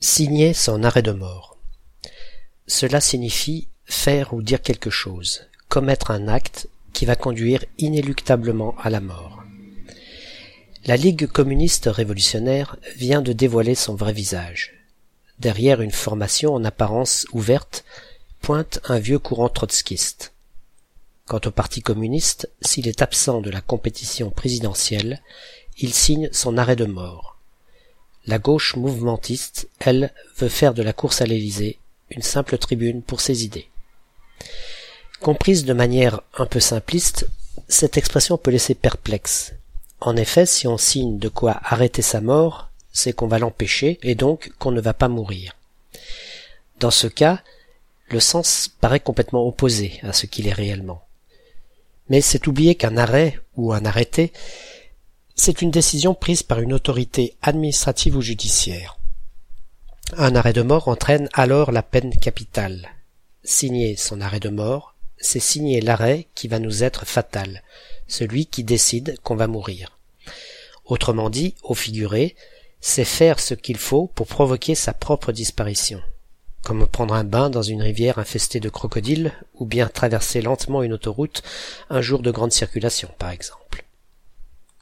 Signer son arrêt de mort. Cela signifie faire ou dire quelque chose, commettre un acte qui va conduire inéluctablement à la mort. La Ligue communiste révolutionnaire vient de dévoiler son vrai visage. Derrière une formation en apparence ouverte pointe un vieux courant trotskiste. Quant au Parti communiste, s'il est absent de la compétition présidentielle, il signe son arrêt de mort. La gauche mouvementiste, elle, veut faire de la course à l'Élysée une simple tribune pour ses idées. Comprise de manière un peu simpliste, cette expression peut laisser perplexe. En effet, si on signe de quoi arrêter sa mort, c'est qu'on va l'empêcher et donc qu'on ne va pas mourir. Dans ce cas, le sens paraît complètement opposé à ce qu'il est réellement. Mais c'est oublier qu'un arrêt ou un arrêté c'est une décision prise par une autorité administrative ou judiciaire. Un arrêt de mort entraîne alors la peine capitale. Signer son arrêt de mort, c'est signer l'arrêt qui va nous être fatal, celui qui décide qu'on va mourir. Autrement dit, au figuré, c'est faire ce qu'il faut pour provoquer sa propre disparition, comme prendre un bain dans une rivière infestée de crocodiles, ou bien traverser lentement une autoroute un jour de grande circulation, par exemple.